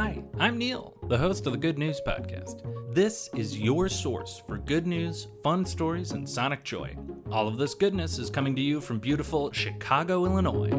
Hi, I'm Neil, the host of the Good News Podcast. This is your source for good news, fun stories, and sonic joy. All of this goodness is coming to you from beautiful Chicago, Illinois.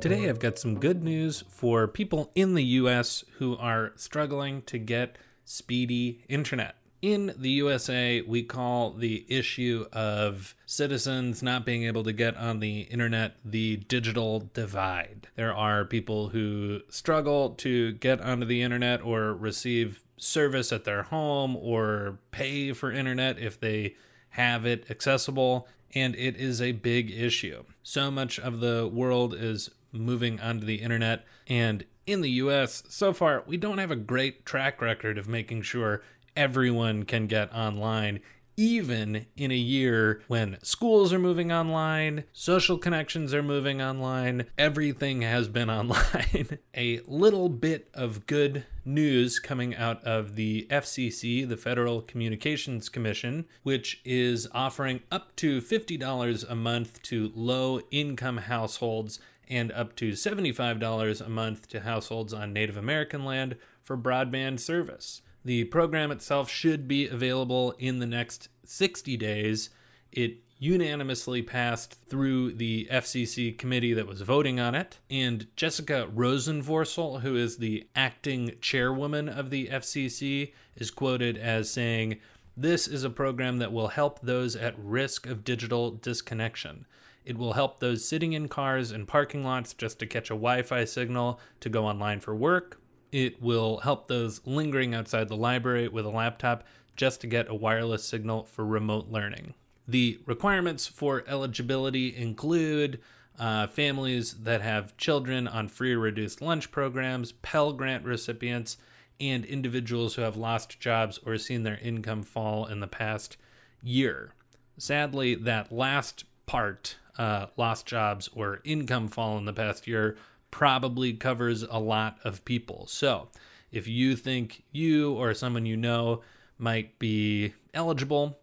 Today, I've got some good news for people in the US who are struggling to get speedy internet. In the USA, we call the issue of citizens not being able to get on the internet the digital divide. There are people who struggle to get onto the internet or receive service at their home or pay for internet if they have it accessible, and it is a big issue. So much of the world is moving onto the internet, and in the US, so far, we don't have a great track record of making sure everyone can get online even in a year when schools are moving online, social connections are moving online, everything has been online. a little bit of good news coming out of the FCC, the Federal Communications Commission, which is offering up to $50 a month to low income households and up to $75 a month to households on Native American land for broadband service. The program itself should be available in the next 60 days. It unanimously passed through the FCC committee that was voting on it. And Jessica Rosenworcel, who is the acting chairwoman of the FCC, is quoted as saying, This is a program that will help those at risk of digital disconnection. It will help those sitting in cars and parking lots just to catch a Wi Fi signal to go online for work, it will help those lingering outside the library with a laptop just to get a wireless signal for remote learning. The requirements for eligibility include uh, families that have children on free or reduced lunch programs, Pell Grant recipients, and individuals who have lost jobs or seen their income fall in the past year. Sadly, that last part, uh, lost jobs or income fall in the past year, probably covers a lot of people. So, if you think you or someone you know might be eligible,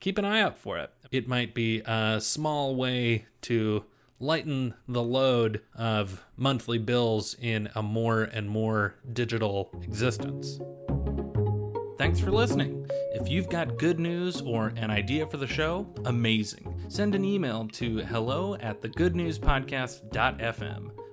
keep an eye out for it. It might be a small way to lighten the load of monthly bills in a more and more digital existence. Thanks for listening. If you've got good news or an idea for the show, amazing. Send an email to hello at thegoodnewspodcast.fm.